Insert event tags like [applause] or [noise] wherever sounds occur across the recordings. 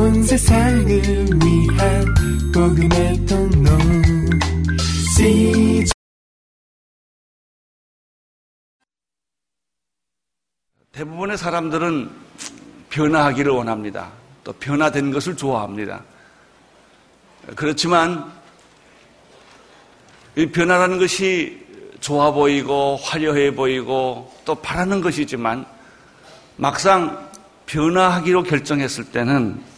온 세상을 위한 복음의 통로 대부분의 사람들은 변화하기를 원합니다. 또 변화된 것을 좋아합니다. 그렇지만 이 변화라는 것이 좋아 보이고 화려해 보이고 또 바라는 것이지만 막상 변화하기로 결정했을 때는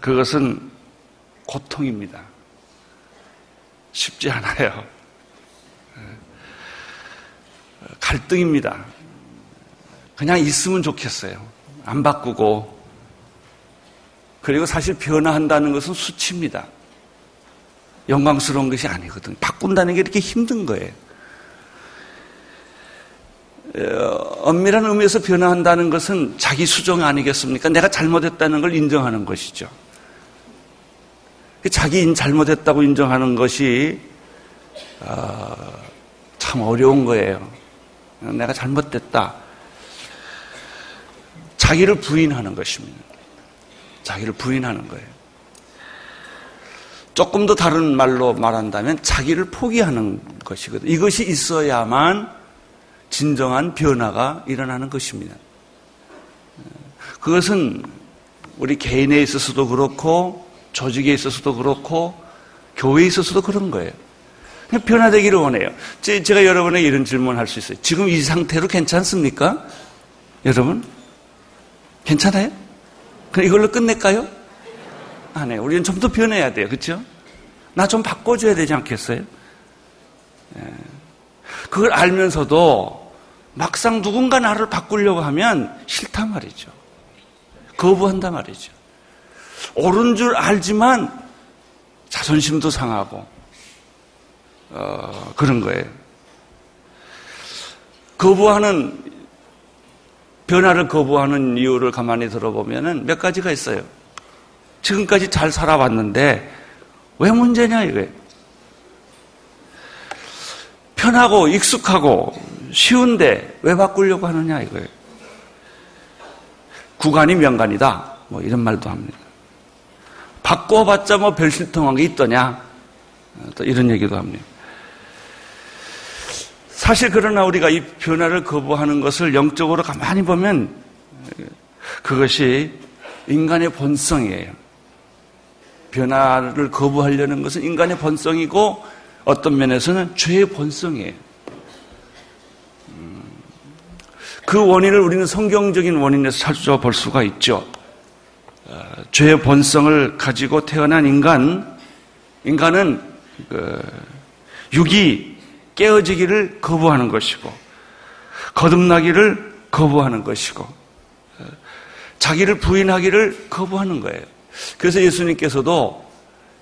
그것은 고통입니다. 쉽지 않아요. 갈등입니다. 그냥 있으면 좋겠어요. 안 바꾸고. 그리고 사실 변화한다는 것은 수치입니다. 영광스러운 것이 아니거든. 바꾼다는 게 이렇게 힘든 거예요. 어, 엄밀한 의미에서 변화한다는 것은 자기 수정 아니겠습니까? 내가 잘못했다는 걸 인정하는 것이죠. 그 자기 잘못했다고 인정하는 것이 어, 참 어려운 거예요. 내가 잘못됐다. 자기를 부인하는 것입니다. 자기를 부인하는 거예요. 조금 더 다른 말로 말한다면 자기를 포기하는 것이거든. 이것이 있어야만 진정한 변화가 일어나는 것입니다. 그것은 우리 개인에 있어서도 그렇고 조직에 있어서도 그렇고 교회에 있어서도 그런 거예요. 변화되기를 원해요. 제가 여러분에게 이런 질문을 할 수 있어요. 지금 이 상태로 괜찮습니까? 여러분? 괜찮아요? 그럼 이걸로 끝낼까요? 안 해요. 우리는 좀 더 변해야 돼요. 그렇죠? 나 좀 바꿔줘야 되지 않겠어요? 예. 그걸 알면서도 막상 누군가 나를 바꾸려고 하면 싫단 말이죠. 거부한단 말이죠. 옳은 줄 알지만 자존심도 상하고 어, 그런 거예요. 거부하는 변화를 거부하는 이유를 가만히 들어보면은 몇 가지가 있어요. 지금까지 잘 살아왔는데 왜 문제냐 이거예요. 편하고 익숙하고 쉬운데 왜 바꾸려고 하느냐 이거예요. 구간이 명간이다. 뭐 이런 말도 합니다. 바꿔봤자 뭐 별실통한 게 있더냐. 또 이런 얘기도 합니다. 사실 그러나 우리가 이 변화를 거부하는 것을 영적으로 가만히 보면 그것이 인간의 본성이에요. 변화를 거부하려는 것은 인간의 본성이고 어떤 면에서는 죄의 본성이에요. 음, 그 원인을 우리는 성경적인 원인에서 찾아볼 수가 있죠. 어, 죄의 본성을 가지고 태어난 인간, 인간은 그 육이 깨어지기를 거부하는 것이고, 거듭나기를 거부하는 것이고, 어, 자기를 부인하기를 거부하는 거예요. 그래서 예수님께서도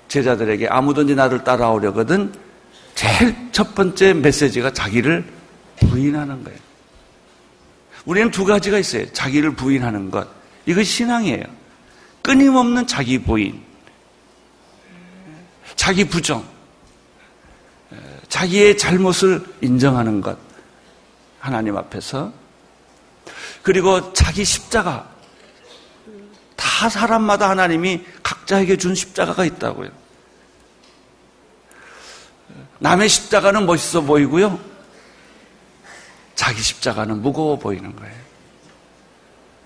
제자들에게 아무든지 나를 따라오려거든 제일 첫 번째 메시지가 자기를 부인하는 거예요. 우리는 두 가지가 있어요. 자기를 부인하는 것. 이것이 신앙이에요. 끊임없는 자기 부인. 자기 부정. 자기의 잘못을 인정하는 것. 하나님 앞에서. 그리고 자기 십자가. 다 사람마다 하나님이 각자에게 준 십자가가 있다고요. 남의 십자가는 멋있어 보이고요. 자기 십자가는 무거워 보이는 거예요.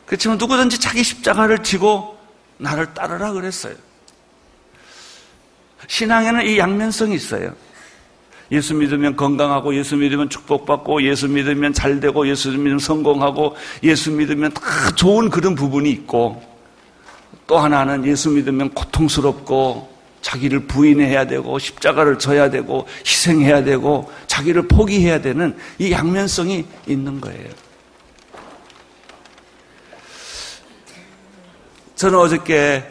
그렇지만 누구든지 자기 십자가를 지고 나를 따르라 그랬어요. 신앙에는 이 양면성이 있어요. 예수 믿으면 건강하고, 예수 믿으면 축복받고, 예수 믿으면 잘 되고, 예수 믿으면 성공하고, 예수 믿으면 다 좋은 그런 부분이 있고, 또 하나는 예수 믿으면 고통스럽고, 자기를 부인해야 되고 십자가를 져야 되고 희생해야 되고 자기를 포기해야 되는 이 양면성이 있는 거예요. 저는 어저께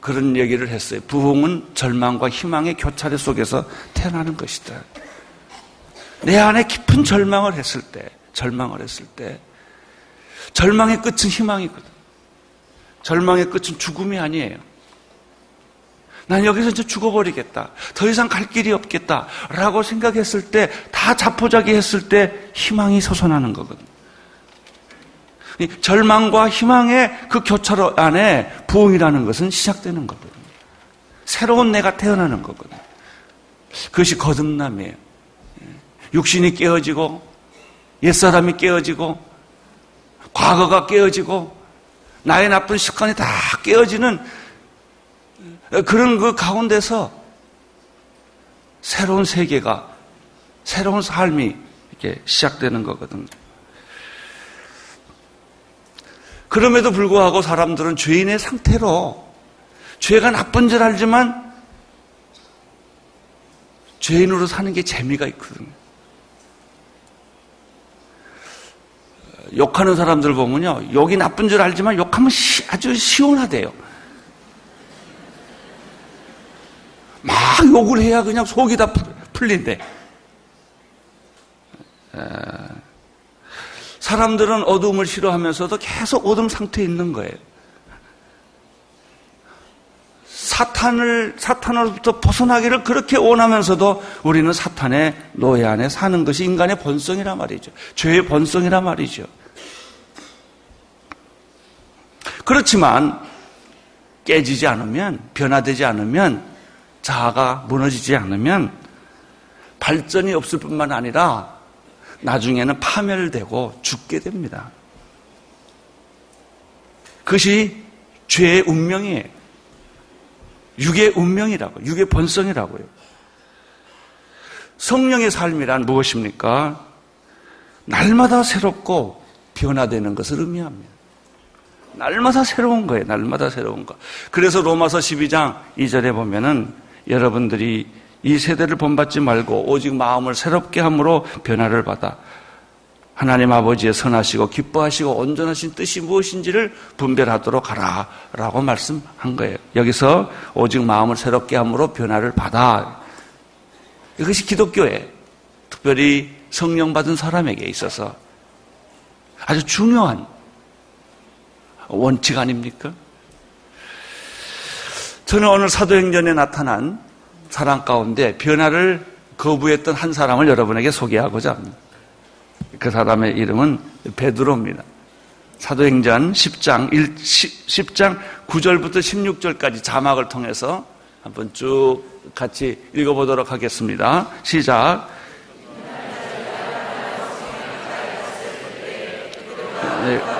그런 얘기를 했어요. 부흥은 절망과 희망의 교차례 속에서 태어나는 것이다. 내 안에 깊은 절망을 했을 때, 절망을 했을 때, 절망의 끝은 희망이거든. 절망의 끝은 죽음이 아니에요. 난 여기서 이제 죽어버리겠다. 더 이상 갈 길이 없겠다. 라고 생각했을 때, 다 자포자기 했을 때 희망이 솟아나는 거거든. 절망과 희망의 그 교차로 안에 부흥이라는 것은 시작되는 거거든요. 새로운 내가 태어나는 거거든요. 그것이 거듭남이에요. 육신이 깨어지고, 옛사람이 깨어지고, 과거가 깨어지고, 나의 나쁜 습관이 다 깨어지는 그런 그 가운데서 새로운 세계가, 새로운 삶이 이렇게 시작되는 거거든요. 그럼에도 불구하고 사람들은 죄인의 상태로 죄가 나쁜 줄 알지만 죄인으로 사는 게 재미가 있거든요. 욕하는 사람들 보면요. 욕이 나쁜 줄 알지만 욕하면 시, 아주 시원하대요. 막 욕을 해야 그냥 속이 다 풀린대. 사람들은 어둠을 싫어하면서도 계속 어둠 상태에 있는 거예요. 사탄을, 사탄으로부터 벗어나기를 그렇게 원하면서도 우리는 사탄의 노예 안에 사는 것이 인간의 본성이란 말이죠. 죄의 본성이란 말이죠. 그렇지만 깨지지 않으면, 변화되지 않으면, 자아가 무너지지 않으면 발전이 없을 뿐만 아니라 나중에는 파멸되고 죽게 됩니다. 그것이 죄의 운명이에요. 육의 운명이라고, 육의 본성이라고요. 성령의 삶이란 무엇입니까? 날마다 새롭고 변화되는 것을 의미합니다. 날마다 새로운 거예요. 날마다 새로운 거. 그래서 로마서 12장 2절에 보면은 여러분들이 이 세대를 본받지 말고 오직 마음을 새롭게 함으로 변화를 받아 하나님 아버지의 선하시고 기뻐하시고 온전하신 뜻이 무엇인지를 분별하도록 하라 라고 말씀한 거예요. 여기서 오직 마음을 새롭게 함으로 변화를 받아. 이것이 기독교에 특별히 성령 받은 사람에게 있어서 아주 중요한 원칙 아닙니까? 저는 오늘 사도행전에 나타난 사람 가운데 변화를 거부했던 한 사람을 여러분에게 소개하고자 합니다. 그 사람의 이름은 베드로입니다. 사도행전 10장 1, 10 장 9절부터 16절까지 자막을 통해서 한번 쭉 같이 읽어보도록 하겠습니다. 시작. 네.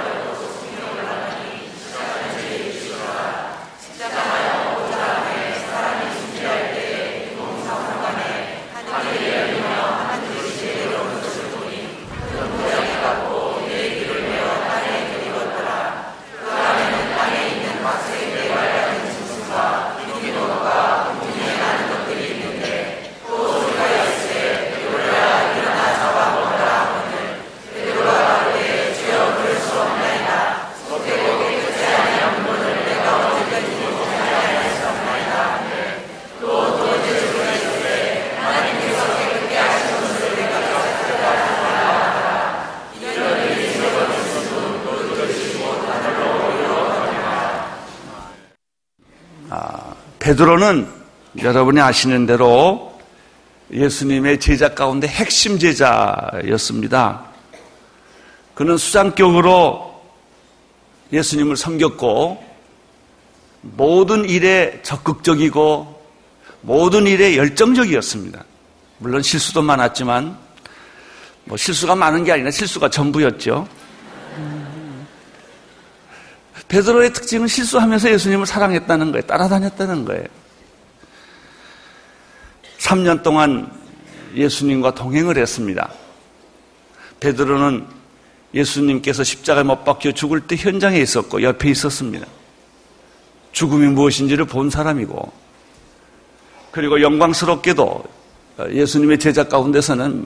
베드로는 여러분이 아시는 대로 예수님의 제자 가운데 핵심 제자였습니다. 그는 수장격으로 예수님을 섬겼고 모든 일에 적극적이고 모든 일에 열정적이었습니다. 물론 실수도 많았지만 뭐 실수가 많은 게 아니라 실수가 전부였죠. 베드로의 특징은 실수하면서 예수님을 사랑했다는 거예요. 따라다녔다는 거예요. 3년 동안 예수님과 동행을 했습니다. 베드로는 예수님께서 십자가에 못 박혀 죽을 때 현장에 있었고 옆에 있었습니다. 죽음이 무엇인지를 본 사람이고 그리고 영광스럽게도 예수님의 제자 가운데서는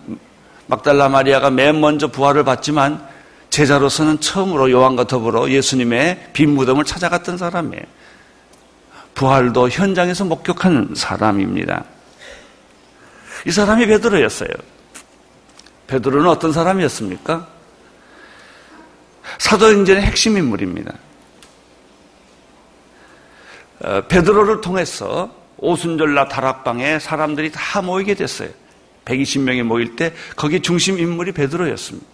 막달라 마리아가 맨 먼저 부활을 받지만 제자로서는 처음으로 요한과 더불어 예수님의 빈 무덤을 찾아갔던 사람이에요. 부활도 현장에서 목격한 사람입니다. 이 사람이 베드로였어요. 베드로는 어떤 사람이었습니까? 사도행전의 핵심 인물입니다. 어, 베드로를 통해서 오순절날 다락방에 사람들이 다 모이게 됐어요. 120명이 모일 때 거기 중심 인물이 베드로였습니다.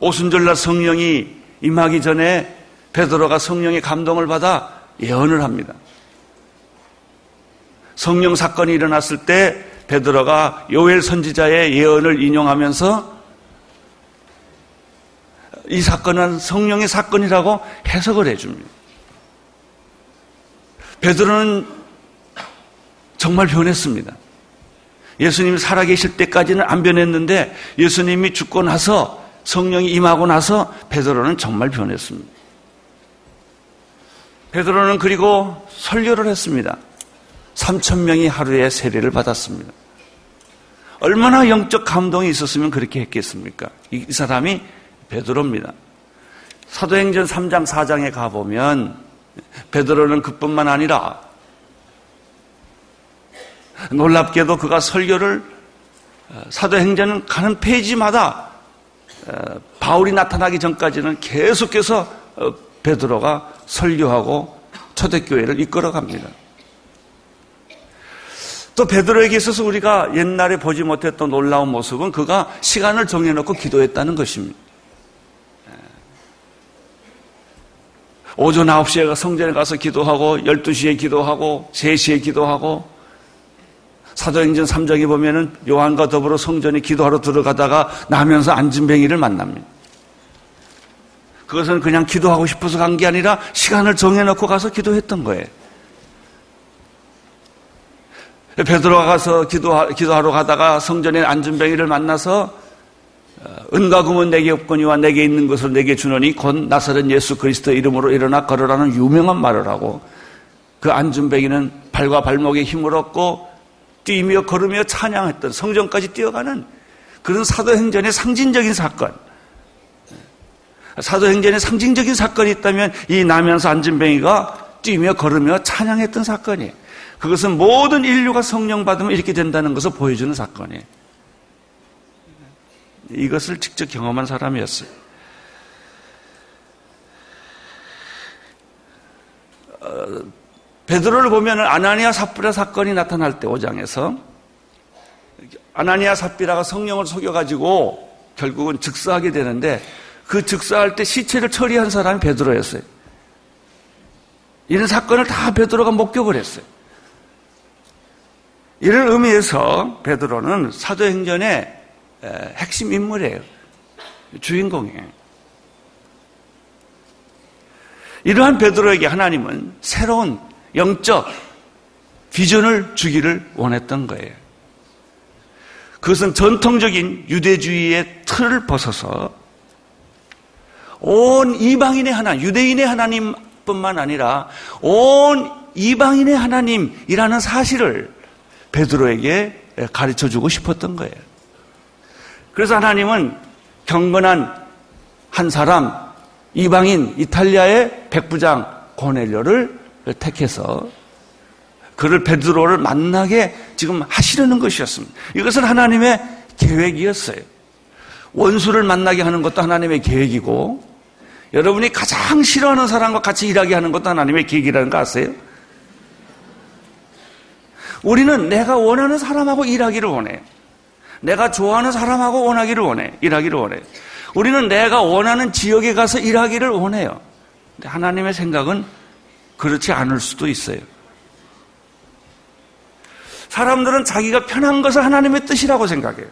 오순절날 성령이 임하기 전에 베드로가 성령의 감동을 받아 예언을 합니다. 성령 사건이 일어났을 때 베드로가 요엘 선지자의 예언을 인용하면서 이 사건은 성령의 사건이라고 해석을 해줍니다. 베드로는 정말 변했습니다. 예수님이 살아계실 때까지는 안 변했는데 예수님이 죽고 나서 성령이 임하고 나서 베드로는 정말 변했습니다. 베드로는 그리고 설교를 했습니다. 3천 명이 하루에 세례를 받았습니다. 얼마나 영적 감동이 있었으면 그렇게 했겠습니까? 이 사람이 베드로입니다. 사도행전 3장 4장에 가 보면 베드로는 그뿐만 아니라 놀랍게도 그가 설교를 어, 사도행전 가는 페이지마다 어, 바울이 나타나기 전까지는 계속해서 어, 베드로가 설교하고 초대교회를 이끌어갑니다. 또 베드로에게 있어서 우리가 옛날에 보지 못했던 놀라운 모습은 그가 시간을 정해놓고 기도했다는 것입니다. 오전 9시에 성전에 가서 기도하고 12시에 기도하고 3시에 기도하고 사도행전 3장에 보면은 요한과 더불어 성전에 기도하러 들어가다가 나면서 앉은뱅이를 만납니다. 그것은 그냥 기도하고 싶어서 간 게 아니라 시간을 정해놓고 가서 기도했던 거예요. 베드로가 가서 기도하, 기도하러 가다가 성전에 앉은뱅이를 만나서 어, 은과 금은 내게 없거니와 내게 있는 것을 내게 주노니 곧 나사렛 예수 그리스도 이름으로 일어나 걸어라는 유명한 말을 하고 그 앉은뱅이는 발과 발목에 힘을 얻고 뛰며 걸으며 찬양했던 성전까지 뛰어가는 그런 사도행전의 상징적인 사건. 사도행전의 상징적인 사건이 있다면 이 나면서 앉은뱅이가 뛰며 걸으며 찬양했던 사건이에요. 그것은 모든 인류가 성령 받으면 이렇게 된다는 것을 보여주는 사건이에요. 이것을 직접 경험한 사람이었어요. 어, 베드로를 보면 아나니아 삽비라 사건이 나타날 때 5장에서 아나니아 삽비라가 성령을 속여가지고 결국은 즉사하게 되는데 그 즉사할 때 시체를 처리한 사람이 베드로였어요. 이런 사건을 다 베드로가 목격을 했어요. 이런 의미에서 베드로는 사도행전의 핵심 인물이에요. 주인공이에요. 이러한 베드로에게 하나님은 새로운 영적 비전을 주기를 원했던 거예요. 그것은 전통적인 유대주의의 틀을 벗어서 온 이방인의 하나님, 유대인의 하나님뿐만 아니라 온 이방인의 하나님이라는 사실을 베드로에게 가르쳐 주고 싶었던 거예요. 그래서 하나님은 경건한 한 사람, 이방인 이탈리아의 백부장 고넬료를 택해서 그를 베드로를 만나게 지금 하시려는 것이었습니다. 이것은 하나님의 계획이었어요. 원수를 만나게 하는 것도 하나님의 계획이고 여러분이 가장 싫어하는 사람과 같이 일하게 하는 것도 하나님의 계획이라는 거 아세요? 우리는 내가 원하는 사람하고 일하기를 원해요. 내가 좋아하는 사람하고 원하기를 원해. 일하기를 원해. 우리는 내가 원하는 지역에 가서 일하기를 원해요. 하나님의 생각은 그렇지 않을 수도 있어요. 사람들은 자기가 편한 것을 하나님의 뜻이라고 생각해요.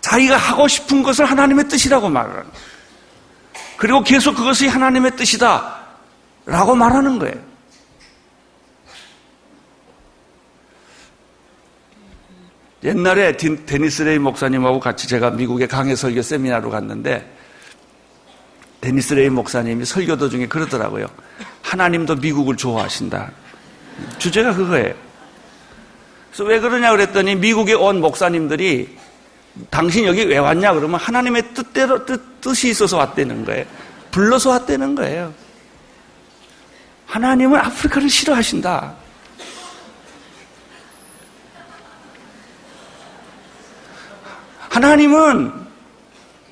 자기가 하고 싶은 것을 하나님의 뜻이라고 말하는 그리고 계속 그것이 하나님의 뜻이다. 라고 말하는 거예요. 옛날에 데니스 레인 목사님하고 같이 제가 미국의 강해 설교 세미나로 갔는데 데니스 레인 목사님이 설교 도중에 그러더라고요. 하나님도 미국을 좋아하신다. 주제가 그거예요. 그래서 왜 그러냐 그랬더니 미국에 온 목사님들이 당신 여기 왜 왔냐 그러면 하나님의 뜻대로 뜻, 뜻이 있어서 왔다는 거예요. 불러서 왔다는 거예요. 하나님은 아프리카를 싫어하신다. 하나님은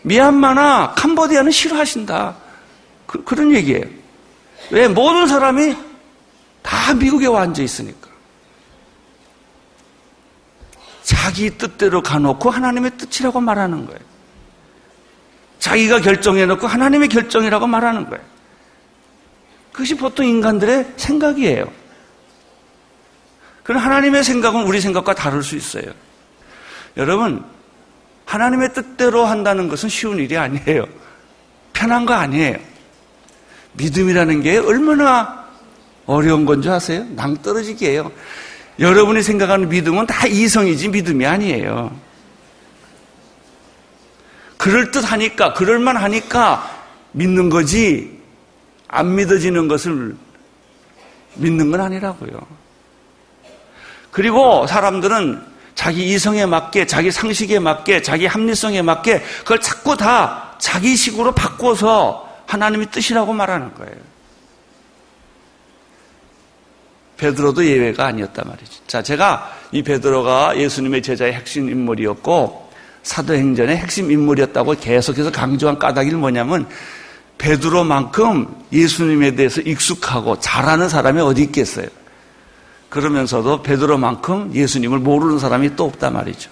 미얀마나 캄보디아는 싫어하신다. 그, 런 얘기예요. 왜? 모든 사람이 다 미국에 와 앉아 있으니까. 자기 뜻대로 가놓고 하나님의 뜻이라고 말하는 거예요. 자기가 결정해놓고 하나님의 결정이라고 말하는 거예요. 그것이 보통 인간들의 생각이에요. 그럼 하나님의 생각은 우리 생각과 다를 수 있어요. 여러분, 하나님의 뜻대로 한다는 것은 쉬운 일이 아니에요. 편한 거 아니에요. 믿음이라는 게 얼마나 어려운 건지 아세요? 낭떠러지기예요. 여러분이 생각하는 믿음은 다 이성이지 믿음이 아니에요. 그럴듯 하니까, 그럴만 하니까 믿는 거지, 안 믿어지는 것을 믿는 건 아니라고요. 그리고 사람들은 자기 이성에 맞게, 자기 상식에 맞게, 자기 합리성에 맞게 그걸 자꾸 다 자기 식으로 바꿔서 하나님의 뜻이라고 말하는 거예요. 베드로도 예외가 아니었단 말이죠. 자, 제가 이 베드로가 예수님의 제자의 핵심 인물이었고 사도행전의 핵심 인물이었다고 계속해서 강조한 까닭이 뭐냐면 베드로만큼 예수님에 대해서 익숙하고 잘하는 사람이 어디 있겠어요? 그러면서도 베드로만큼 예수님을 모르는 사람이 또 없단 말이죠.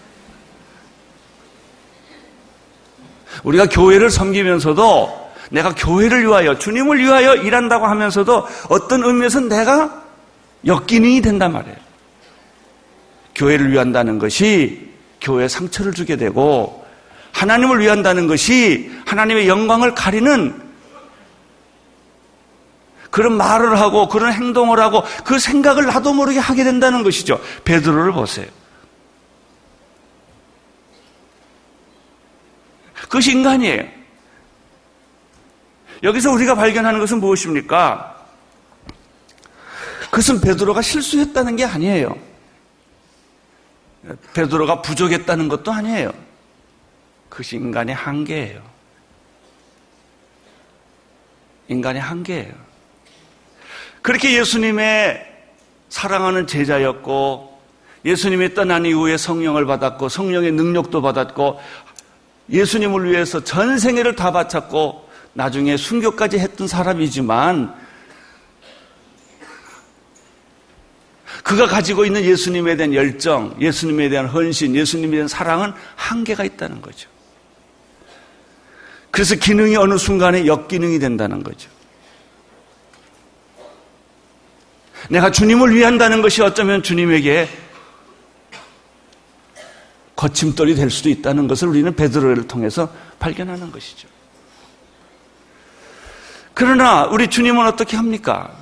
우리가 교회를 섬기면서도 내가 교회를 위하여 주님을 위하여 일한다고 하면서도 어떤 의미에서 내가 역기능이 된단 말이에요. 교회를 위한다는 것이 교회에 상처를 주게 되고 하나님을 위한다는 것이 하나님의 영광을 가리는 그런 말을 하고 그런 행동을 하고 그 생각을 나도 모르게 하게 된다는 것이죠. 베드로를 보세요. 그것이 인간이에요. 여기서 우리가 발견하는 것은 무엇입니까? 그것은 베드로가 실수했다는 게 아니에요. 베드로가 부족했다는 것도 아니에요. 그것이 인간의 한계예요. 인간의 한계예요. 그렇게 예수님의 사랑하는 제자였고 예수님이 떠난 이후에 성령을 받았고 성령의 능력도 받았고 예수님을 위해서 전 생애를 다 바쳤고 나중에 순교까지 했던 사람이지만 그가 가지고 있는 예수님에 대한 열정, 예수님에 대한 헌신, 예수님에 대한 사랑은 한계가 있다는 거죠. 그래서 기능이 어느 순간에 역기능이 된다는 거죠. 내가 주님을 위한다는 것이 어쩌면 주님에게 거침돌이 될 수도 있다는 것을 우리는 베드로를 통해서 발견하는 것이죠. 그러나 우리 주님은 어떻게 합니까?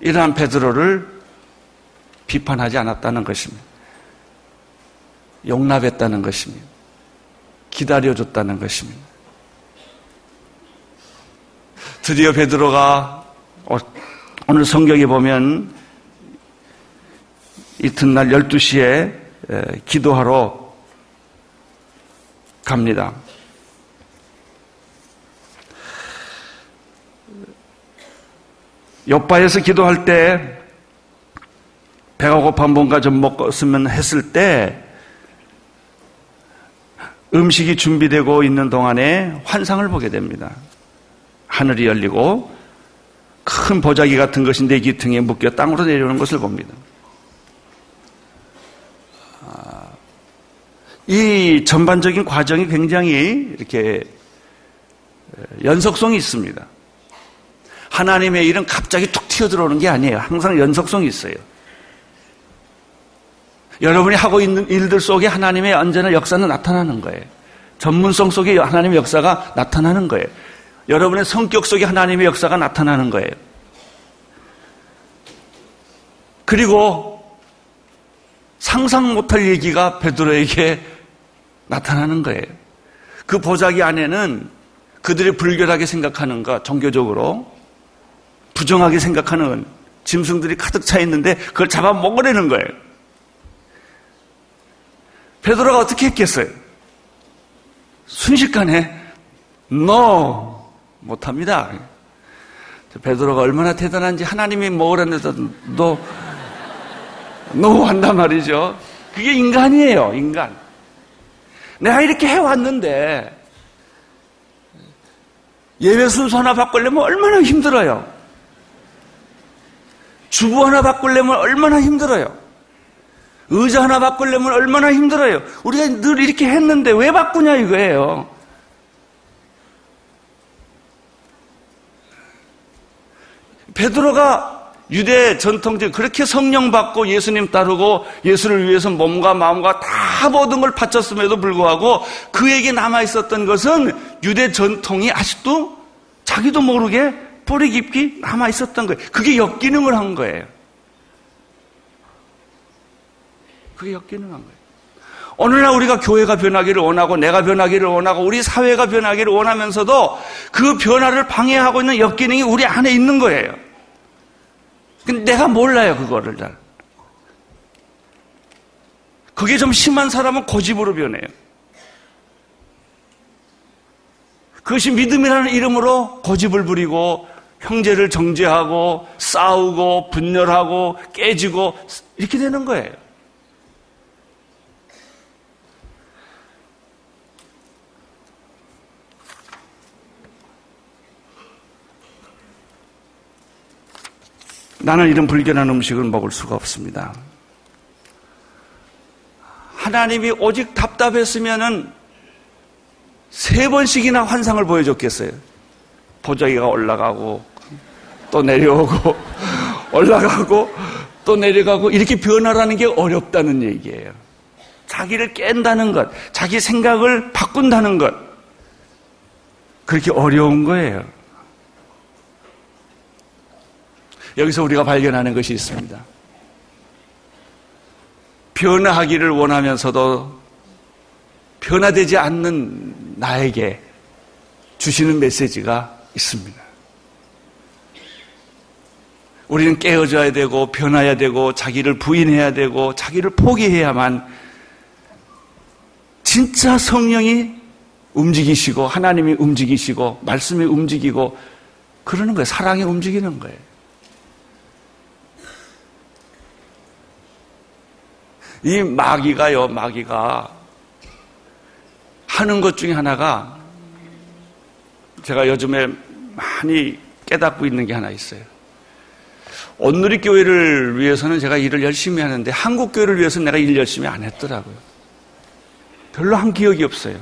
이러한 베드로를 비판하지 않았다는 것입니다. 용납했다는 것입니다. 기다려줬다는 것입니다. 드디어 베드로가 오늘 성경에 보면 이튿날 12시에 기도하러 갑니다. 옆바에서 기도할 때 배가 고파 뭔가 좀 먹었으면 했을 때 음식이 준비되고 있는 동안에 환상을 보게 됩니다. 하늘이 열리고 큰 보자기 같은 것이 내 기퉁에 묶여 땅으로 내려오는 것을 봅니다. 아, 이 전반적인 과정이 굉장히 이렇게 연속성이 있습니다. 하나님의 일은 갑자기 툭 튀어들어오는 게 아니에요. 항상 연속성이 있어요. 여러분이 하고 있는 일들 속에 하나님의 언제나 역사는 나타나는 거예요. 전문성 속에 하나님의 역사가 나타나는 거예요. 여러분의 성격 속에 하나님의 역사가 나타나는 거예요. 그리고 상상 못할 얘기가 베드로에게 나타나는 거예요. 그 보자기 안에는 그들이 불결하게 생각하는 것, 종교적으로 부정하게 생각하는 짐승들이 가득 차 있는데 그걸 잡아 먹으려는 거예요. 베드로가 어떻게 했겠어요? 순식간에 no 못합니다. 베드로가 얼마나 대단한지 하나님이 먹으라는데도 no 한단 말이죠. 그게 인간이에요, 인간. 내가 이렇게 해왔는데 예배 순서 하나 바꾸려면 얼마나 힘들어요. 주부 하나 바꾸려면 얼마나 힘들어요. 의자 하나 바꾸려면 얼마나 힘들어요. 우리가 늘 이렇게 했는데 왜 바꾸냐 이거예요. 베드로가 유대 전통적 그렇게 성령 받고 예수님 따르고 예수를 위해서 몸과 마음과 다 모든 걸 바쳤음에도 불구하고 그에게 남아 있었던 것은 유대 전통이 아직도 자기도 모르게 뿌리 깊이 남아 있었던 거예요. 그게 역기능을 한 거예요. 그게 역기능한 거예요. 오늘날 우리가 교회가 변하기를 원하고 내가 변하기를 원하고 우리 사회가 변하기를 원하면서도 그 변화를 방해하고 있는 역기능이 우리 안에 있는 거예요. 근데 내가 몰라요, 그거를 잘. 그게 좀 심한 사람은 고집으로 변해요. 그것이 믿음이라는 이름으로 고집을 부리고 형제를 정죄하고 싸우고 분열하고 깨지고 이렇게 되는 거예요. 나는 이런 불결한 음식을 먹을 수가 없습니다. 하나님이 오직 답답했으면은 세 번씩이나 환상을 보여줬겠어요. 보자기가 올라가고 또 내려오고 [laughs] 올라가고 또 내려가고 이렇게 변화라는 게 어렵다는 얘기예요. 자기를 깬다는 것, 자기 생각을 바꾼다는 것. 그렇게 어려운 거예요. 여기서 우리가 발견하는 것이 있습니다. 변화하기를 원하면서도 변화되지 않는 나에게 주시는 메시지가 있습니다. 우리는 깨어져야 되고 변화해야 되고 자기를 부인해야 되고 자기를 포기해야만 진짜 성령이 움직이시고 하나님이 움직이시고 말씀이 움직이고 그러는 거예요. 사랑이 움직이는 거예요. 이 마귀가요, 마귀가 하는 것 중에 하나가 제가 요즘에 많이 깨닫고 있는 게 하나 있어요. 온누리 교회를 위해서는 제가 일을 열심히 하는데 한국 교회를 위해서는 내가 일 열심히 안 했더라고요. 별로 한 기억이 없어요.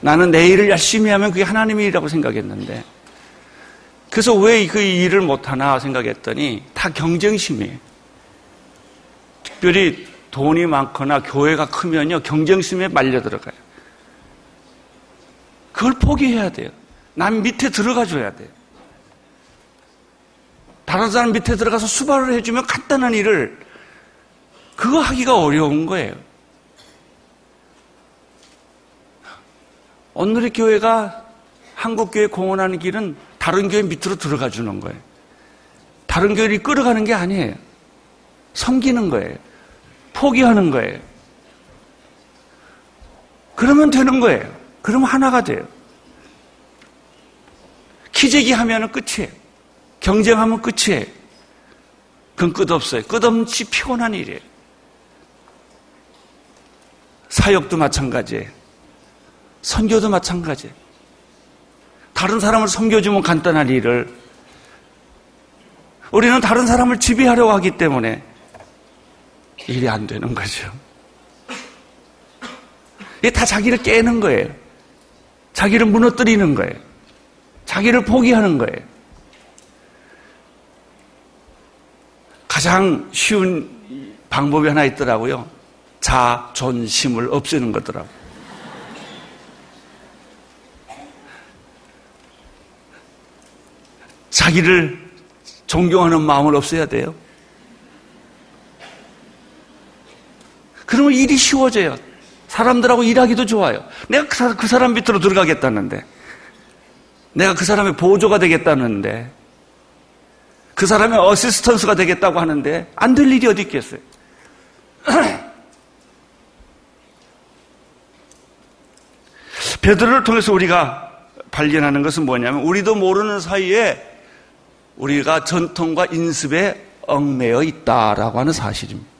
나는 내 일을 열심히 하면 그게 하나님의 일이라고 생각했는데 그래서 왜 그 일을 못하나 생각했더니 다 경쟁심이에요. 특별히 돈이 많거나 교회가 크면요, 경쟁심에 말려 들어가요. 그걸 포기해야 돼요. 남 밑에 들어가 줘야 돼요. 다른 사람 밑에 들어가서 수발을 해주면 간단한 일을 그거 하기가 어려운 거예요. 오늘의 교회가 한국교회 공헌하는 길은 다른 교회 밑으로 들어가 주는 거예요. 다른 교회를 끌어가는 게 아니에요. 섬기는 거예요. 포기하는 거예요. 그러면 되는 거예요. 그러면 하나가 돼요. 키재기 하면 끝이에요. 경쟁하면 끝이에요. 그건 끝없어요. 끝없이 피곤한 일이에요. 사역도 마찬가지예요. 선교도 마찬가지예요. 다른 사람을 섬겨주면 간단한 일을 우리는 다른 사람을 지배하려고 하기 때문에 일이 안 되는 거죠. 이게 다 자기를 깨는 거예요. 자기를 무너뜨리는 거예요. 자기를 포기하는 거예요. 가장 쉬운 방법이 하나 있더라고요. 자존심을 없애는 거더라고요. 자기를 존경하는 마음을 없애야 돼요. 그러면 일이 쉬워져요. 사람들하고 일하기도 좋아요. 내가 그, 그 사람 밑으로 들어가겠다는데, 내가 그 사람의 보조가 되겠다는데, 그 사람의 어시스턴스가 되겠다고 하는데, 안 될 일이 어디 있겠어요? [clears throat] 베드로를 통해서 우리가 발견하는 것은 뭐냐면, 우리도 모르는 사이에 우리가 전통과 인습에 얽매여 있다라고 하는 사실입니다.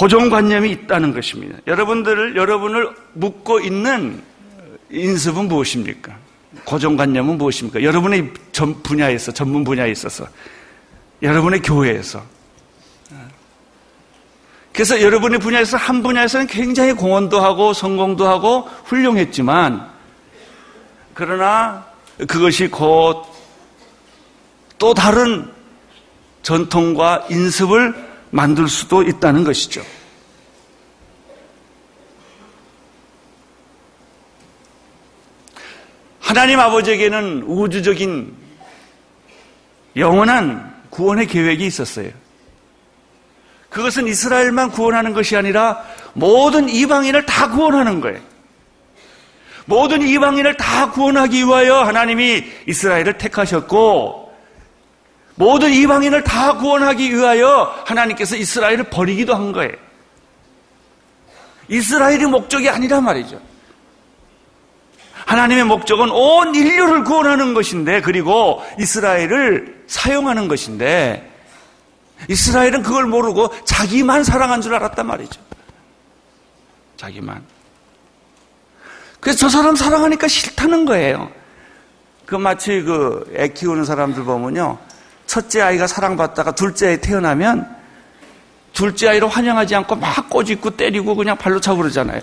고정관념이 있다는 것입니다. 여러분들을, 여러분을 묶고 있는 인습은 무엇입니까? 고정관념은 무엇입니까? 여러분의 전 분야에서, 전문 분야에 있어서, 여러분의 교회에서. 그래서 여러분의 분야에서 한 분야에서는 굉장히 공헌도 하고 성공도 하고 훌륭했지만, 그러나 그것이 곧 또 다른 전통과 인습을 만들 수도 있다는 것이죠. 하나님 아버지에게는 우주적인 영원한 구원의 계획이 있었어요. 그것은 이스라엘만 구원하는 것이 아니라 모든 이방인을 다 구원하는 거예요. 모든 이방인을 다 구원하기 위하여 하나님이 이스라엘을 택하셨고 모든 이방인을 다 구원하기 위하여 하나님께서 이스라엘을 버리기도 한 거예요. 이스라엘이 목적이 아니란 말이죠. 하나님의 목적은 온 인류를 구원하는 것인데 그리고 이스라엘을 사용하는 것인데 이스라엘은 그걸 모르고 자기만 사랑한 줄 알았단 말이죠. 자기만. 그래서 저 사람 사랑하니까 싫다는 거예요. 그 마치 그 애 키우는 사람들 보면요. 첫째 아이가 사랑받다가 둘째 아이 태어나면 둘째 아이를 환영하지 않고 막 꼬집고 때리고 그냥 발로 차고 그러잖아요.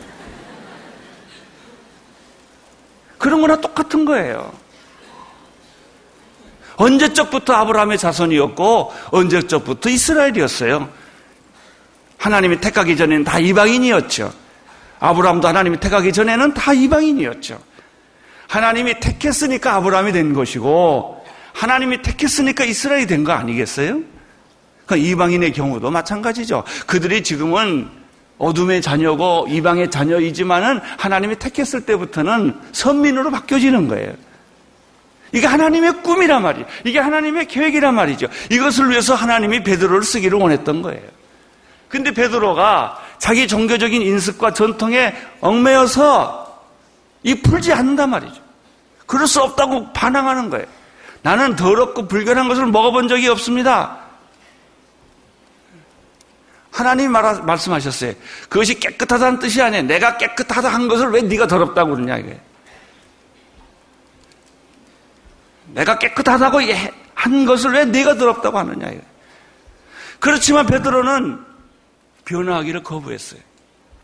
그런 거나 똑같은 거예요. 언제적부터 아브라함의 자손이었고 언제적부터 이스라엘이었어요. 하나님이 택하기 전에는 다 이방인이었죠. 아브라함도 하나님이 택하기 전에는 다 이방인이었죠. 하나님이 택했으니까 아브라함이 된 것이고 하나님이 택했으니까 이스라엘이 된 거 아니겠어요? 그 이방인의 경우도 마찬가지죠. 그들이 지금은 어둠의 자녀고 이방의 자녀이지만은 하나님이 택했을 때부터는 선민으로 바뀌어지는 거예요. 이게 하나님의 꿈이란 말이에요. 이게 하나님의 계획이란 말이죠. 이것을 위해서 하나님이 베드로를 쓰기를 원했던 거예요. 근데 베드로가 자기 종교적인 인습과 전통에 얽매여서 이 풀지 않는단 말이죠. 그럴 수 없다고 반항하는 거예요. 나는 더럽고 불결한 것을 먹어본 적이 없습니다. 하나님이 말, 말씀하셨어요. 그것이 깨끗하다는 뜻이 아니에요. 내가 깨끗하다 한 것을 왜 네가 더럽다고 그러냐 이거예요. 내가 깨끗하다고 한 것을 왜 네가 더럽다고 하느냐 이거예요. 그렇지만 베드로는 변화하기를 거부했어요.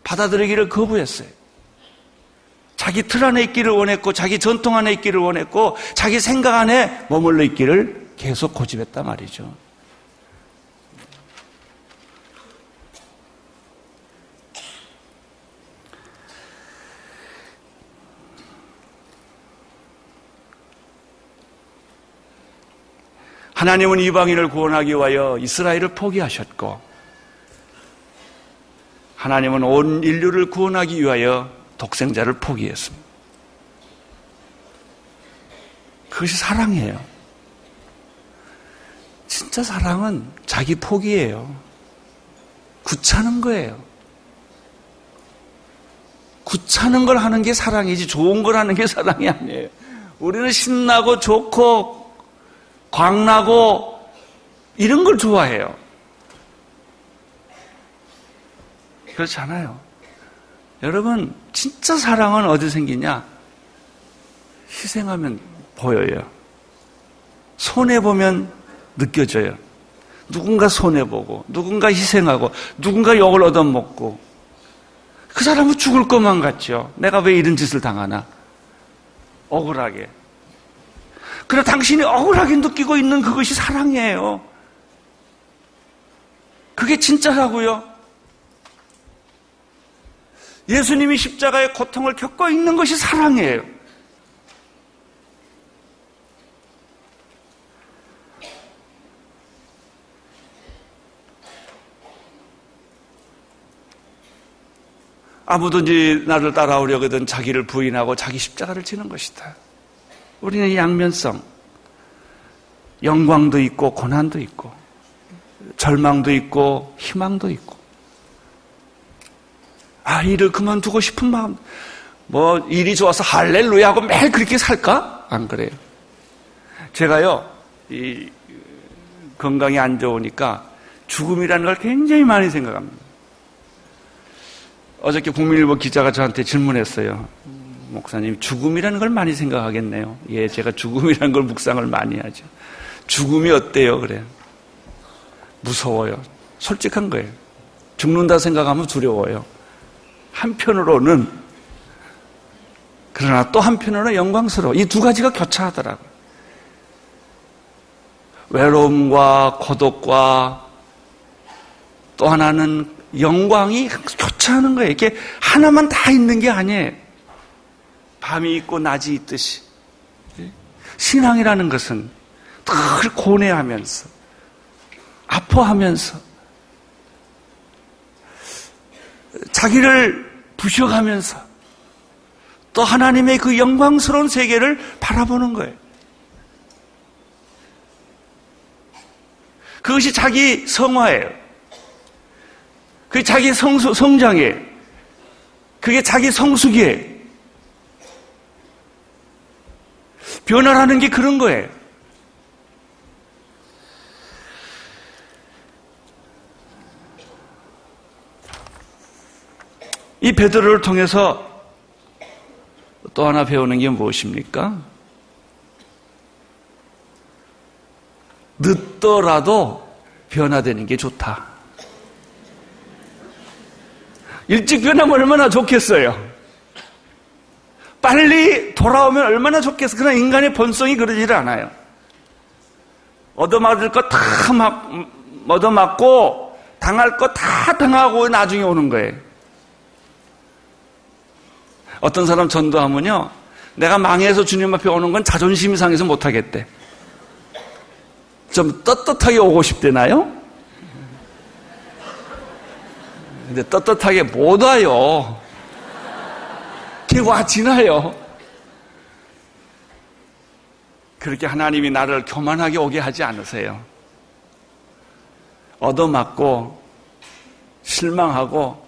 받아들이기를 거부했어요. 자기 틀 안에 있기를 원했고, 자기 전통 안에 있기를 원했고, 자기 생각 안에 머물러 있기를 계속 고집했단 말이죠. 하나님은 이방인을 구원하기 위하여 이스라엘을 포기하셨고, 하나님은 온 인류를 구원하기 위하여 독생자를 포기했습니다. 그것이 사랑이에요. 진짜 사랑은 자기 포기예요. 구차는 거예요. 구차는 걸 하는 게 사랑이지 좋은 걸 하는 게 사랑이 아니에요. 우리는 신나고 좋고 광나고 이런 걸 좋아해요. 그렇지 않아요. 여러분, 진짜 사랑은 어디 생기냐? 희생하면 보여요. 손해보면 느껴져요. 누군가 손해보고, 누군가 희생하고, 누군가 욕을 얻어먹고, 그 사람은 죽을 것만 같죠. 내가 왜 이런 짓을 당하나? 억울하게. 그래, 당신이 억울하게 느끼고 있는 그것이 사랑이에요. 그게 진짜라고요. 예수님이 십자가의 고통을 겪고 있는 것이 사랑이에요. 아무든지 나를 따라오려거든 자기를 부인하고 자기 십자가를 지는 것이다. 우리는 양면성, 영광도 있고 고난도 있고 절망도 있고 희망도 있고 아, 일을 그만두고 싶은 마음. 뭐, 일이 좋아서 할렐루야 하고 매일 그렇게 살까? 안 그래요. 제가요, 이, 건강이 안 좋으니까 죽음이라는 걸 굉장히 많이 생각합니다. 어저께 국민일보 기자가 저한테 질문했어요. 목사님 죽음이라는 걸 많이 생각하겠네요. 예, 제가 죽음이라는 걸 묵상을 많이 하죠. 죽음이 어때요? 그래. 무서워요. 솔직한 거예요. 죽는다 생각하면 두려워요. 한편으로는 그러나 또 한편으로는 영광스러워. 이 두 가지가 교차하더라고요. 외로움과 고독과 또 하나는 영광이 교차하는 거예요. 이게 하나만 다 있는 게 아니에요. 밤이 있고 낮이 있듯이. 신앙이라는 것은 늘 고뇌하면서, 아파하면서, 자기를 부셔가면서, 또 하나님의 그 영광스러운 세계를 바라보는 거예요. 그것이 자기 성화예요. 그게 자기 성수, 성장이에요. 그게 자기 성숙이에요. 변화라는 게 그런 거예요. 이 베드로를 통해서 또 하나 배우는 게 무엇입니까? 늦더라도 변화되는 게 좋다. 일찍 변하면 얼마나 좋겠어요. 빨리 돌아오면 얼마나 좋겠어. 그러나 인간의 본성이 그러지를 않아요. 얻어맞을 거다 얻어맞고 당할 거다 당하고 나중에 오는 거예요. 어떤 사람 전도하면요. 내가 망해서 주님 앞에 오는 건 자존심이 상해서 못하겠대. 좀 떳떳하게 오고 싶대나요? 근데 떳떳하게 못 와요. 걔와 지나요. 그렇게 하나님이 나를 교만하게 오게 하지 않으세요. 얻어맞고 실망하고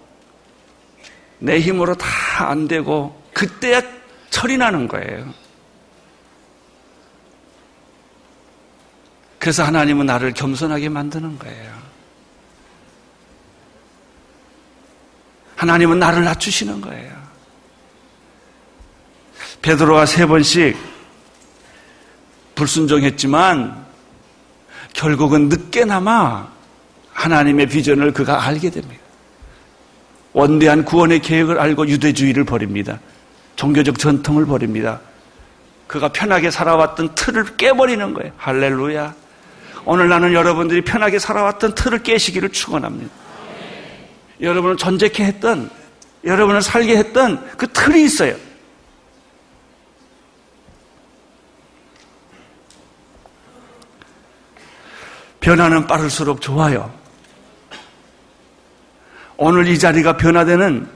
내 힘으로 다 안 되고 그때야 철이 나는 거예요. 그래서 하나님은 나를 겸손하게 만드는 거예요. 하나님은 나를 낮추시는 거예요. 베드로가 세 번씩 불순종했지만 결국은 늦게나마 하나님의 비전을 그가 알게 됩니다. 원대한 구원의 계획을 알고 유대주의를 버립니다. 종교적 전통을 버립니다. 그가 편하게 살아왔던 틀을 깨버리는 거예요. 할렐루야. 오늘 나는 여러분들이 편하게 살아왔던 틀을 깨시기를 축원합니다. 여러분을 존재케 했던, 여러분을 살게 했던 그 틀이 있어요. 변화는 빠를수록 좋아요. 오늘 이 자리가 변화되는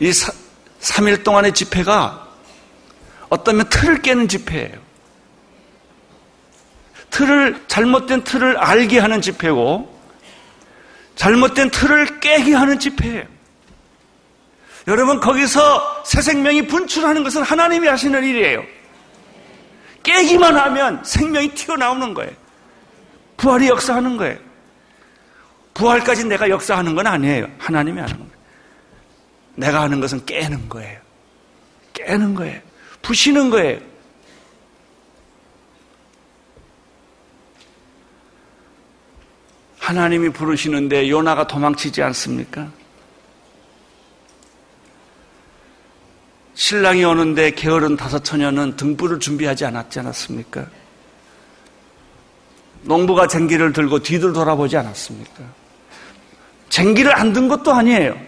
이 3일 동안의 집회가 어떠면 틀을 깨는 집회예요. 틀을, 잘못된 틀을 알게 하는 집회고, 잘못된 틀을 깨게 하는 집회예요. 여러분, 거기서 새 생명이 분출하는 것은 하나님이 하시는 일이에요. 깨기만 하면 생명이 튀어나오는 거예요. 부활이 역사하는 거예요. 부활까지 내가 역사하는 건 아니에요. 하나님이 하는 거예요. 내가 하는 것은 깨는 거예요. 깨는 거예요. 부시는 거예요. 하나님이 부르시는데 요나가 도망치지 않습니까? 신랑이 오는데 게으른 다섯 처녀는 등불을 준비하지 않았지 않았습니까? 농부가 쟁기를 들고 뒤를 돌아보지 않았습니까? 쟁기를 안 든 것도 아니에요.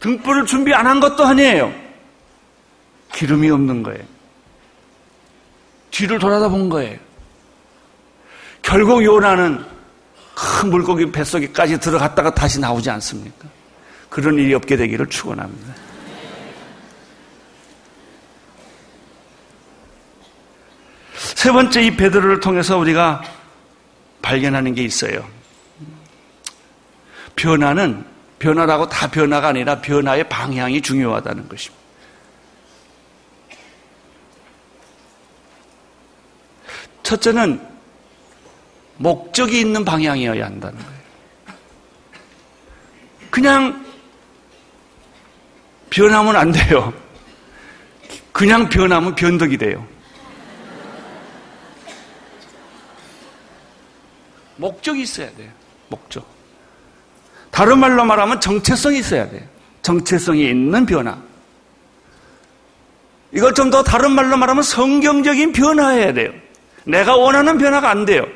등불을 준비 안 한 것도 아니에요. 기름이 없는 거예요. 뒤를 돌아다 본 거예요. 결국 요나는 큰 물고기 뱃속에까지 들어갔다가 다시 나오지 않습니까? 그런 일이 없게 되기를 축원합니다. 세 번째 이 베드로를 통해서 우리가 발견하는 게 있어요. 변화는 변화라고 다 변화가 아니라 변화의 방향이 중요하다는 것입니다. 첫째는 목적이 있는 방향이어야 한다는 거예요. 그냥 변하면 안 돼요. 그냥 변하면 변덕이 돼요. 목적이 있어야 돼요. 목적. 다른 말로 말하면 정체성이 있어야 돼요. 정체성이 있는 변화. 이걸 좀 더 다른 말로 말하면 성경적인 변화해야 돼요. 내가 원하는 변화가 안 돼요.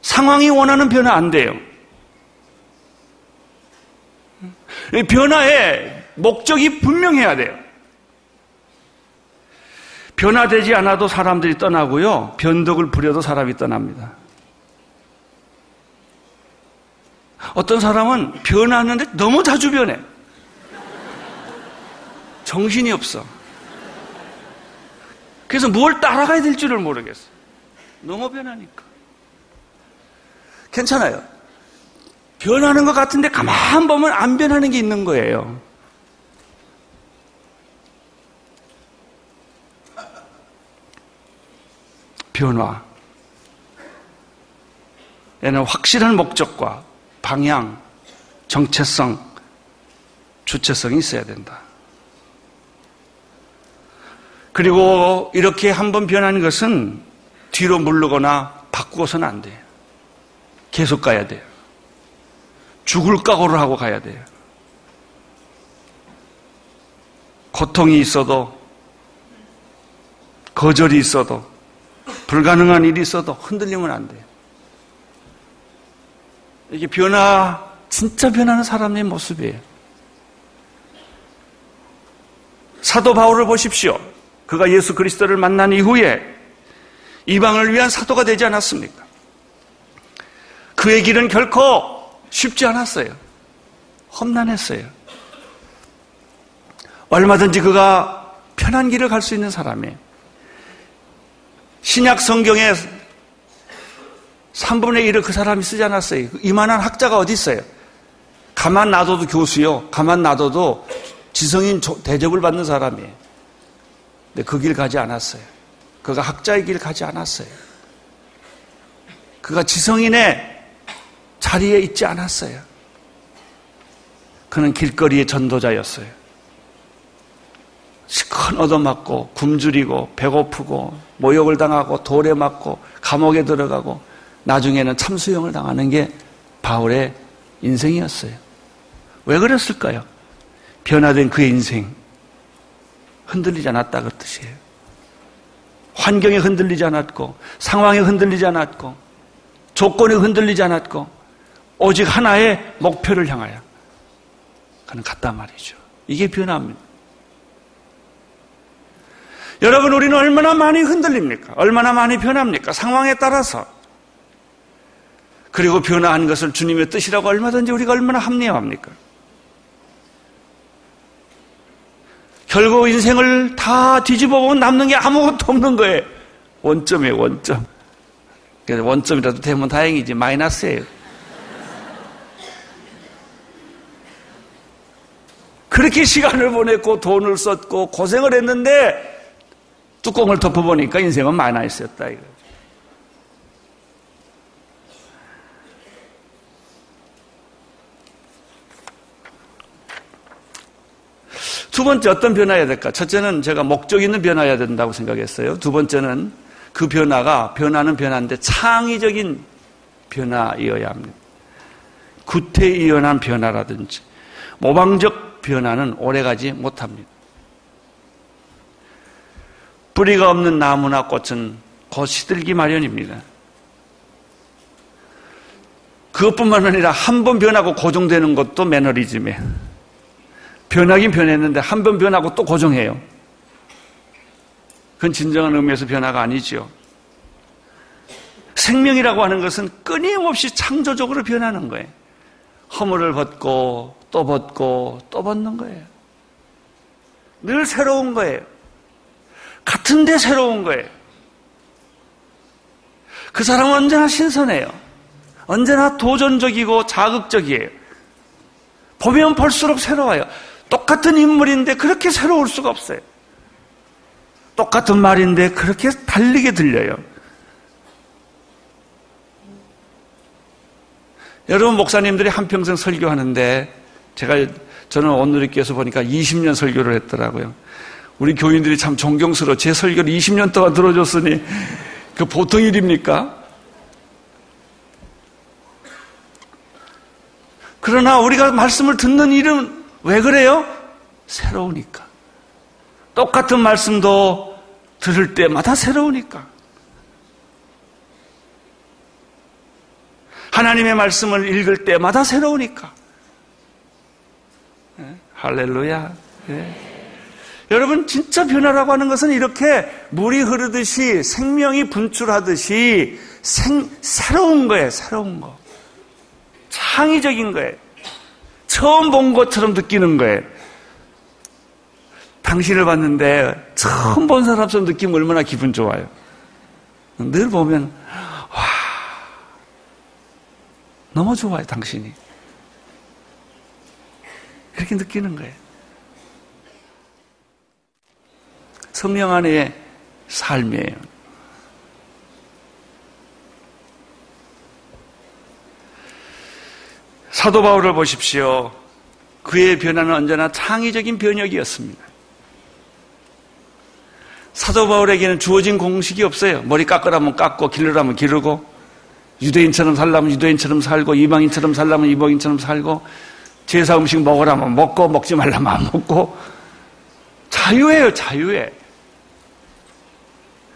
상황이 원하는 변화 안 돼요. 변화의 목적이 분명해야 돼요. 변화되지 않아도 사람들이 떠나고요. 변덕을 부려도 사람이 떠납니다. 어떤 사람은 변하는데 너무 자주 변해. 정신이 없어. 그래서 뭘 따라가야 될 줄을 모르겠어. 너무 변하니까. 괜찮아요. 변하는 것 같은데 가만 보면 안 변하는 게 있는 거예요. 변화. 얘는 확실한 목적과 방향, 정체성, 주체성이 있어야 된다. 그리고 이렇게 한번 변하는 것은 뒤로 물르거나 바꾸어서는 안 돼요. 계속 가야 돼요. 죽을 각오를 하고 가야 돼요. 고통이 있어도, 거절이 있어도, 불가능한 일이 있어도 흔들리면 안 돼요. 이게 변화, 진짜 변하는 사람의 모습이에요. 사도 바울을 보십시오. 그가 예수 그리스도를 만난 이후에 이방을 위한 사도가 되지 않았습니까? 그의 길은 결코 쉽지 않았어요. 험난했어요. 얼마든지 그가 편한 길을 갈 수 있는 사람이에요. 신약 성경에 3분의 1을 그 사람이 쓰지 않았어요. 이만한 학자가 어디 있어요? 가만 놔둬도 교수요. 가만 놔둬도 지성인 대접을 받는 사람이에요. 근데 그 길 가지 않았어요. 그가 학자의 길 가지 않았어요. 그가 지성인의 자리에 있지 않았어요. 그는 길거리의 전도자였어요. 시큰 얻어맞고 굶주리고 배고프고 모욕을 당하고 돌에 맞고 감옥에 들어가고 나중에는 참수형을 당하는 게 바울의 인생이었어요. 왜 그랬을까요? 변화된 그의 인생 흔들리지 않았다 그 뜻이에요. 환경에 흔들리지 않았고 상황에 흔들리지 않았고 조건에 흔들리지 않았고 오직 하나의 목표를 향하여 그는 갔단 말이죠. 이게 변화입니다. 여러분 우리는 얼마나 많이 흔들립니까? 얼마나 많이 변합니까? 상황에 따라서 그리고 변화한 것을 주님의 뜻이라고 얼마든지 우리가 얼마나 합리화합니까? 결국 인생을 다 뒤집어 보면 남는 게 아무것도 없는 거예요. 원점이에요, 원점. 원점이라도 되면 다행이지, 마이너스예요. 그렇게 시간을 보냈고 돈을 썼고 고생을 했는데 뚜껑을 덮어보니까 인생은 마이너스였다, 이거. 두 번째 어떤 변화해야 될까? 첫째는 제가 목적 있는 변화해야 된다고 생각했어요. 두 번째는 그 변화가 변화는 변화인데 창의적인 변화이어야 합니다. 구태의연한 변화라든지 모방적 변화는 오래가지 못합니다. 뿌리가 없는 나무나 꽃은 곧 시들기 마련입니다. 그것뿐만 아니라 한 번 변하고 고정되는 것도 매너리즘이에요. 변하긴 변했는데 한 번 변하고 또 고정해요. 그건 진정한 의미에서 변화가 아니죠. 생명이라고 하는 것은 끊임없이 창조적으로 변하는 거예요. 허물을 벗고 또 벗고 또 벗는 거예요. 늘 새로운 거예요. 같은데 새로운 거예요. 그 사람은 언제나 신선해요. 언제나 도전적이고 자극적이에요. 보면 볼수록 새로워요. 똑같은 인물인데 그렇게 새로울 수가 없어요. 똑같은 말인데 그렇게 달리게 들려요. 여러분 목사님들이 한평생 설교하는데 제가 저는 오늘리교에서 보니까 20년 설교를 했더라고요. 우리 교인들이 참 존경스러워. 제 설교를 20년 동안 들어줬으니 그 보통 일입니까? 그러나 우리가 말씀을 듣는 일은 왜 그래요? 새로우니까. 똑같은 말씀도 들을 때마다 새로우니까. 하나님의 말씀을 읽을 때마다 새로우니까. 네? 할렐루야. 네. 여러분 진짜 변화라고 하는 것은 이렇게 물이 흐르듯이 생명이 분출하듯이 생, 새로운 거예요. 새로운 거. 창의적인 거예요. 처음 본 것처럼 느끼는 거예요. 당신을 봤는데 처음 본 사람처럼 느끼면 얼마나 기분 좋아요. 늘 보면 와 너무 좋아요 당신이 그렇게 느끼는 거예요. 성령 안의 삶이에요. 사도 바울을 보십시오. 그의 변화는 언제나 창의적인 변혁이었습니다. 사도 바울에게는 주어진 공식이 없어요. 머리 깎으라면 깎고 기르라면 기르고 유대인처럼 살라면 유대인처럼 살고 이방인처럼 살라면 이방인처럼 살고 제사 음식 먹으라면 먹고 먹지 말라면 안 먹고 자유예요 자유에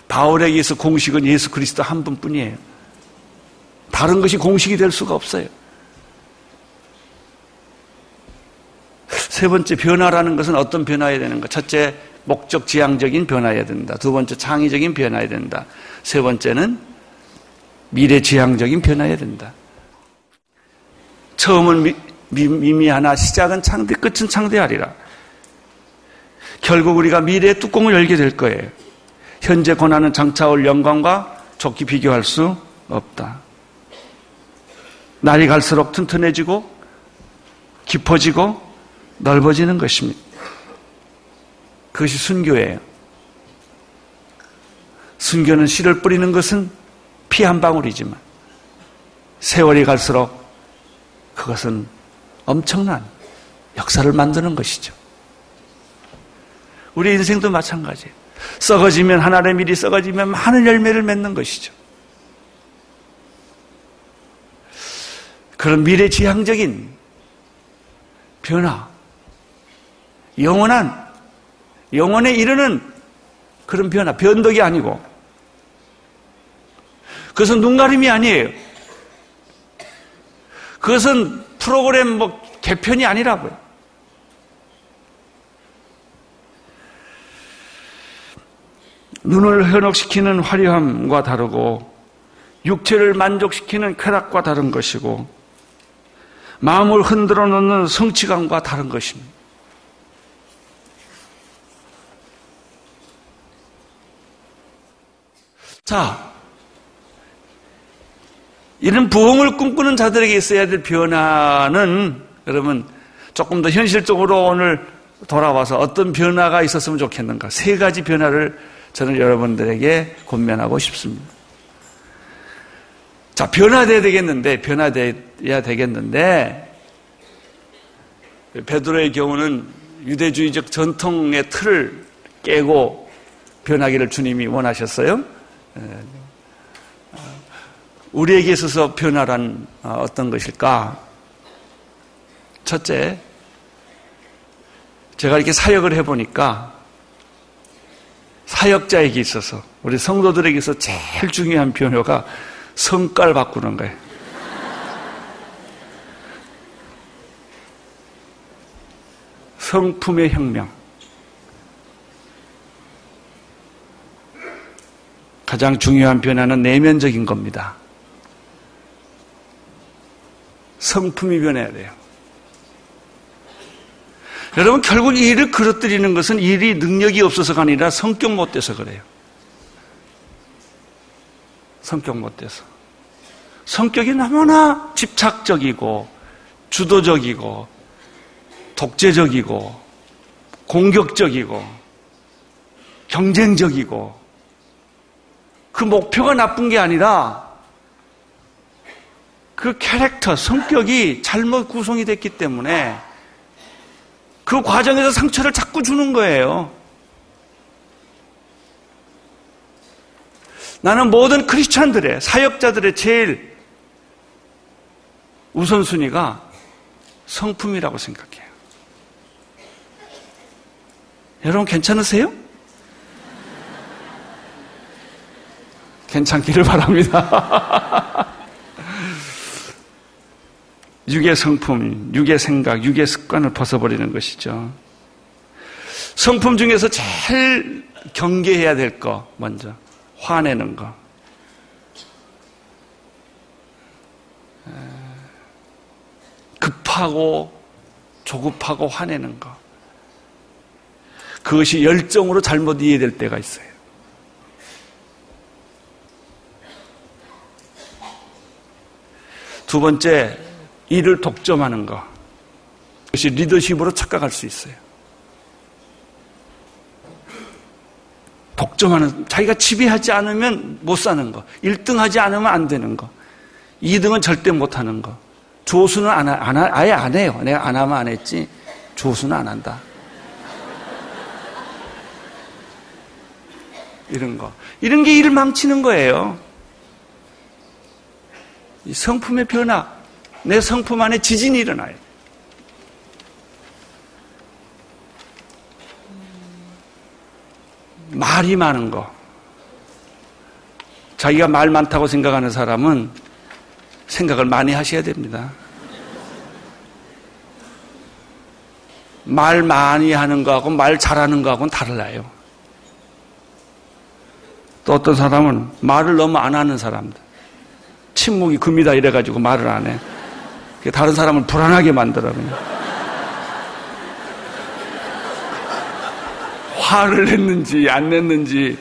바울에게서 공식은 예수 그리스도 한 분뿐이에요. 다른 것이 공식이 될 수가 없어요. 세 번째 변화라는 것은 어떤 변화해야 되는가? 첫째 목적 지향적인 변화해야 된다. 두 번째 창의적인 변화해야 된다. 세 번째는 미래 지향적인 변화해야 된다. 처음은 미, 미, 미미하나 시작은 창대, 끝은 창대하리라. 결국 우리가 미래의 뚜껑을 열게 될 거예요. 현재 고난은 장차올 영광과 좋게 비교할 수 없다. 날이 갈수록 튼튼해지고 깊어지고 넓어지는 것입니다. 그것이 순교예요. 순교는 씨를 뿌리는 것은 피 한 방울이지만 세월이 갈수록 그것은 엄청난 역사를 만드는 것이죠. 우리 인생도 마찬가지예요. 썩어지면 하나의 밀이 썩어지면 많은 열매를 맺는 것이죠. 그런 미래지향적인 변화, 영원한, 영원에 이르는 그런 변화, 변덕이 아니고, 그것은 눈가림이 아니에요. 그것은 프로그램 뭐 개편이 아니라고요. 눈을 현혹시키는 화려함과 다르고 육체를 만족시키는 쾌락과 다른 것이고 마음을 흔들어 놓는 성취감과 다른 것입니다. 자, 이런 부흥을 꿈꾸는 자들에게 있어야 될 변화는 여러분 조금 더 현실적으로 오늘 돌아와서 어떤 변화가 있었으면 좋겠는가? 세 가지 변화를 저는 여러분들에게 권면하고 싶습니다. 자, 변화돼야 되겠는데, 변화돼야 되겠는데, 베드로의 경우는 유대주의적 전통의 틀을 깨고 변하기를 주님이 원하셨어요. 우리에게 있어서 변화란 어떤 것일까? 첫째, 제가 이렇게 사역을 해보니까 사역자에게 있어서 우리 성도들에게 서 제일 중요한 변화가 성깔 바꾸는 거예요. 성품의 혁명. 가장 중요한 변화는 내면적인 겁니다. 성품이 변해야 돼요. 여러분 결국 이 일을 그릇들이는 것은 일이 능력이 없어서가 아니라 성격 못 돼서 그래요. 성격 못 돼서. 성격이 너무나 집착적이고 주도적이고 독재적이고 공격적이고 경쟁적이고 그 목표가 나쁜 게 아니라 그 캐릭터, 성격이 잘못 구성이 됐기 때문에 그 과정에서 상처를 자꾸 주는 거예요. 나는 모든 크리스찬들의 사역자들의 제일 우선순위가 성품이라고 생각해요. 여러분 괜찮으세요? 괜찮기를 바랍니다. [laughs] 육의 성품, 육의 생각, 육의 습관을 벗어버리는 것이죠. 성품 중에서 제일 경계해야 될 거, 먼저. 화내는 거. 급하고 조급하고 화내는 거. 그것이 열정으로 잘못 이해될 때가 있어요. 두 번째, 일을 독점하는 것. 그것이 리더십으로 착각할 수 있어요. 독점하는, 자기가 지배하지 않으면 못 사는 거. 1등 하지 않으면 안 되는 거. 2등은 절대 못 하는 거. 조수는 안, 안, 아예 안 해요. 내가 안 하면 안 했지. 조수는 안 한다. 이런 거. 이런 게 일을 망치는 거예요. 이 성품의 변화, 내 성품 안에 지진이 일어나요. 말이 많은 거. 자기가 말 많다고 생각하는 사람은 생각을 많이 하셔야 됩니다. 말 많이 하는 거하고 말 잘하는 거하고는 달라요. 또 어떤 사람은 말을 너무 안 하는 사람들. 침묵이 금이다 이래가지고 말을 안 해. 다른 사람을 불안하게 만들어 그냥. 화를 냈는지 안 냈는지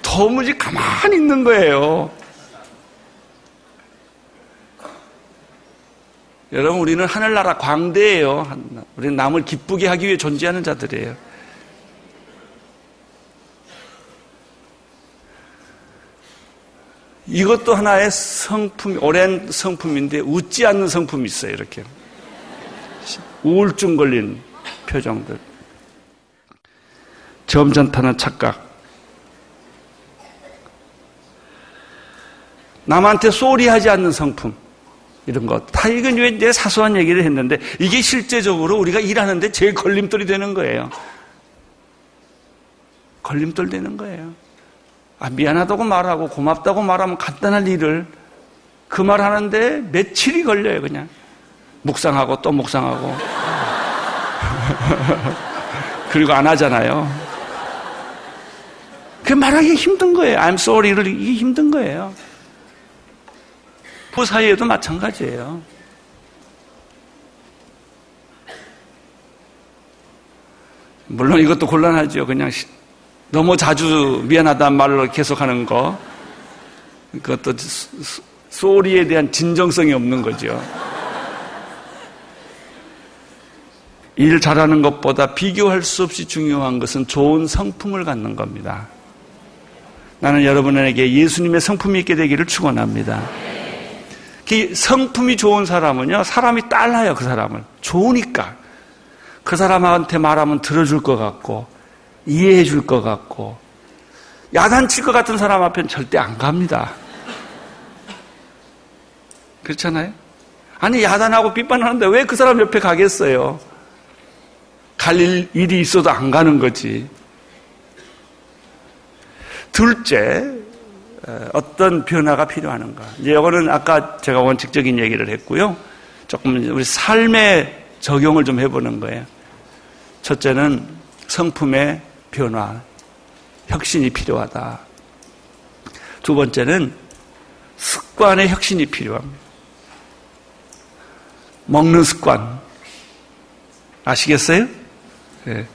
도무지 가만히 있는 거예요. 여러분 우리는 하늘나라 광대예요. 우리는 남을 기쁘게 하기 위해 존재하는 자들이에요. 이것도 하나의 성품, 오랜 성품인데 웃지 않는 성품이 있어요, 이렇게. 우울증 걸린 표정들. 점잖다는 착각. 남한테 쏘리하지 않는 성품. 이런 것. 다 이건 왜 사소한 얘기를 했는데 이게 실제적으로 우리가 일하는데 제일 걸림돌이 되는 거예요. 걸림돌 되는 거예요. 아, 미안하다고 말하고 고맙다고 말하면 간단한 일을 그 말 하는데 며칠이 걸려요, 그냥. 묵상하고 또 묵상하고. [laughs] 그리고 안 하잖아요. 그 말하기 힘든 거예요. I'm sorry를 이게 힘든 거예요. 부 사이에도 마찬가지예요. 물론 이것도 곤란하죠. 그냥 너무 자주 미안하다는 말로 계속하는 거. 그것도 소리에 대한 진정성이 없는 거죠. 일 잘하는 것보다 비교할 수 없이 중요한 것은 좋은 성품을 갖는 겁니다. 나는 여러분에게 예수님의 성품이 있게 되기를 축원합니다. 그 성품이 좋은 사람은요, 사람이 딸라요, 그 사람을. 좋으니까. 그 사람한테 말하면 들어줄 것 같고, 이해해 줄 것 같고 야단칠 것 같은 사람 앞엔 절대 안 갑니다. 그렇잖아요? 아니 야단하고 빗반하는데 왜 그 사람 옆에 가겠어요? 갈 일, 일이 있어도 안 가는 거지. 둘째, 어떤 변화가 필요하는가. 이제 이거는 아까 제가 원칙적인 얘기를 했고요. 조금 우리 삶에 적용을 좀 해보는 거예요. 첫째는 성품의 변화, 혁신이 필요하다. 두 번째는 습관의 혁신이 필요합니다. 먹는 습관. 아시겠어요? 네.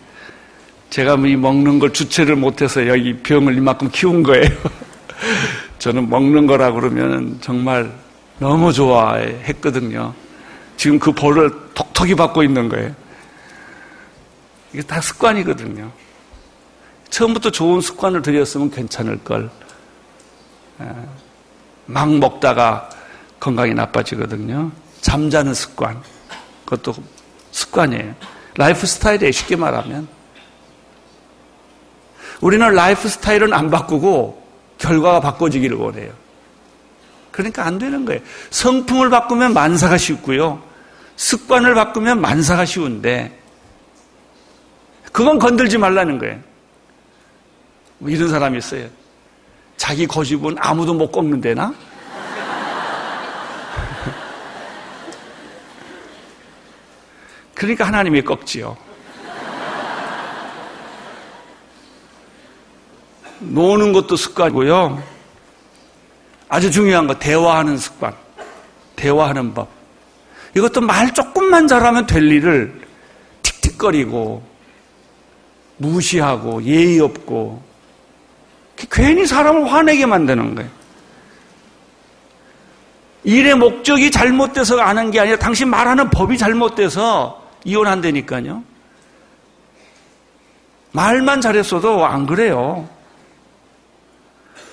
제가 이 먹는 걸 주체를 못해서 여기 병을 이만큼 키운 거예요. [laughs] 저는 먹는 거라 그러면 정말 너무 좋아했거든요. 지금 그 벌을 톡톡히 받고 있는 거예요. 이게 다 습관이거든요. 처음부터 좋은 습관을 들였으면 괜찮을 걸. 막 먹다가 건강이 나빠지거든요. 잠자는 습관. 그것도 습관이에요. 라이프 스타일이에요. 쉽게 말하면. 우리는 라이프 스타일은 안 바꾸고 결과가 바꿔지기를 원해요. 그러니까 안 되는 거예요. 성품을 바꾸면 만사가 쉽고요. 습관을 바꾸면 만사가 쉬운데 그건 건들지 말라는 거예요. 뭐 이런 사람이 있어요. 자기 고집은 아무도 못 꺾는데나? [laughs] 그러니까 하나님이 꺾지요. 노는 것도 습관이고요. 아주 중요한 거 대화하는 습관. 대화하는 법. 이것도 말 조금만 잘하면 될 일을 틱틱거리고 무시하고 예의 없고 괜히 사람을 화내게 만드는 거예요. 일의 목적이 잘못돼서 아는 게 아니라 당신 말하는 법이 잘못돼서 이혼한다니까요. 말만 잘했어도 안 그래요.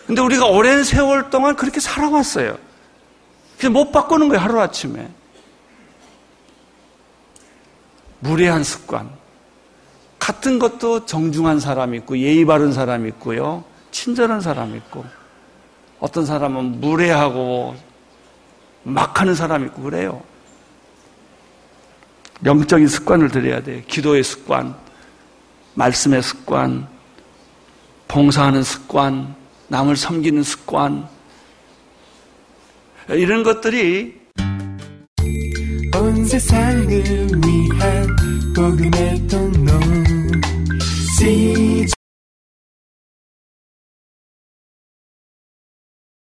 근데 우리가 오랜 세월 동안 그렇게 살아왔어요. 그래서 못 바꾸는 거예요, 하루아침에. 무례한 습관. 같은 것도 정중한 사람 있고, 예의 바른 사람 있고요. 친절한 사람 있고, 어떤 사람은 무례하고 막 하는 사람 있고 그래요. 영적인 습관을 들여야 돼요. 기도의 습관, 말씀의 습관, 봉사하는 습관, 남을 섬기는 습관, 이런 것들이 온 세상을 위한 복음의 통로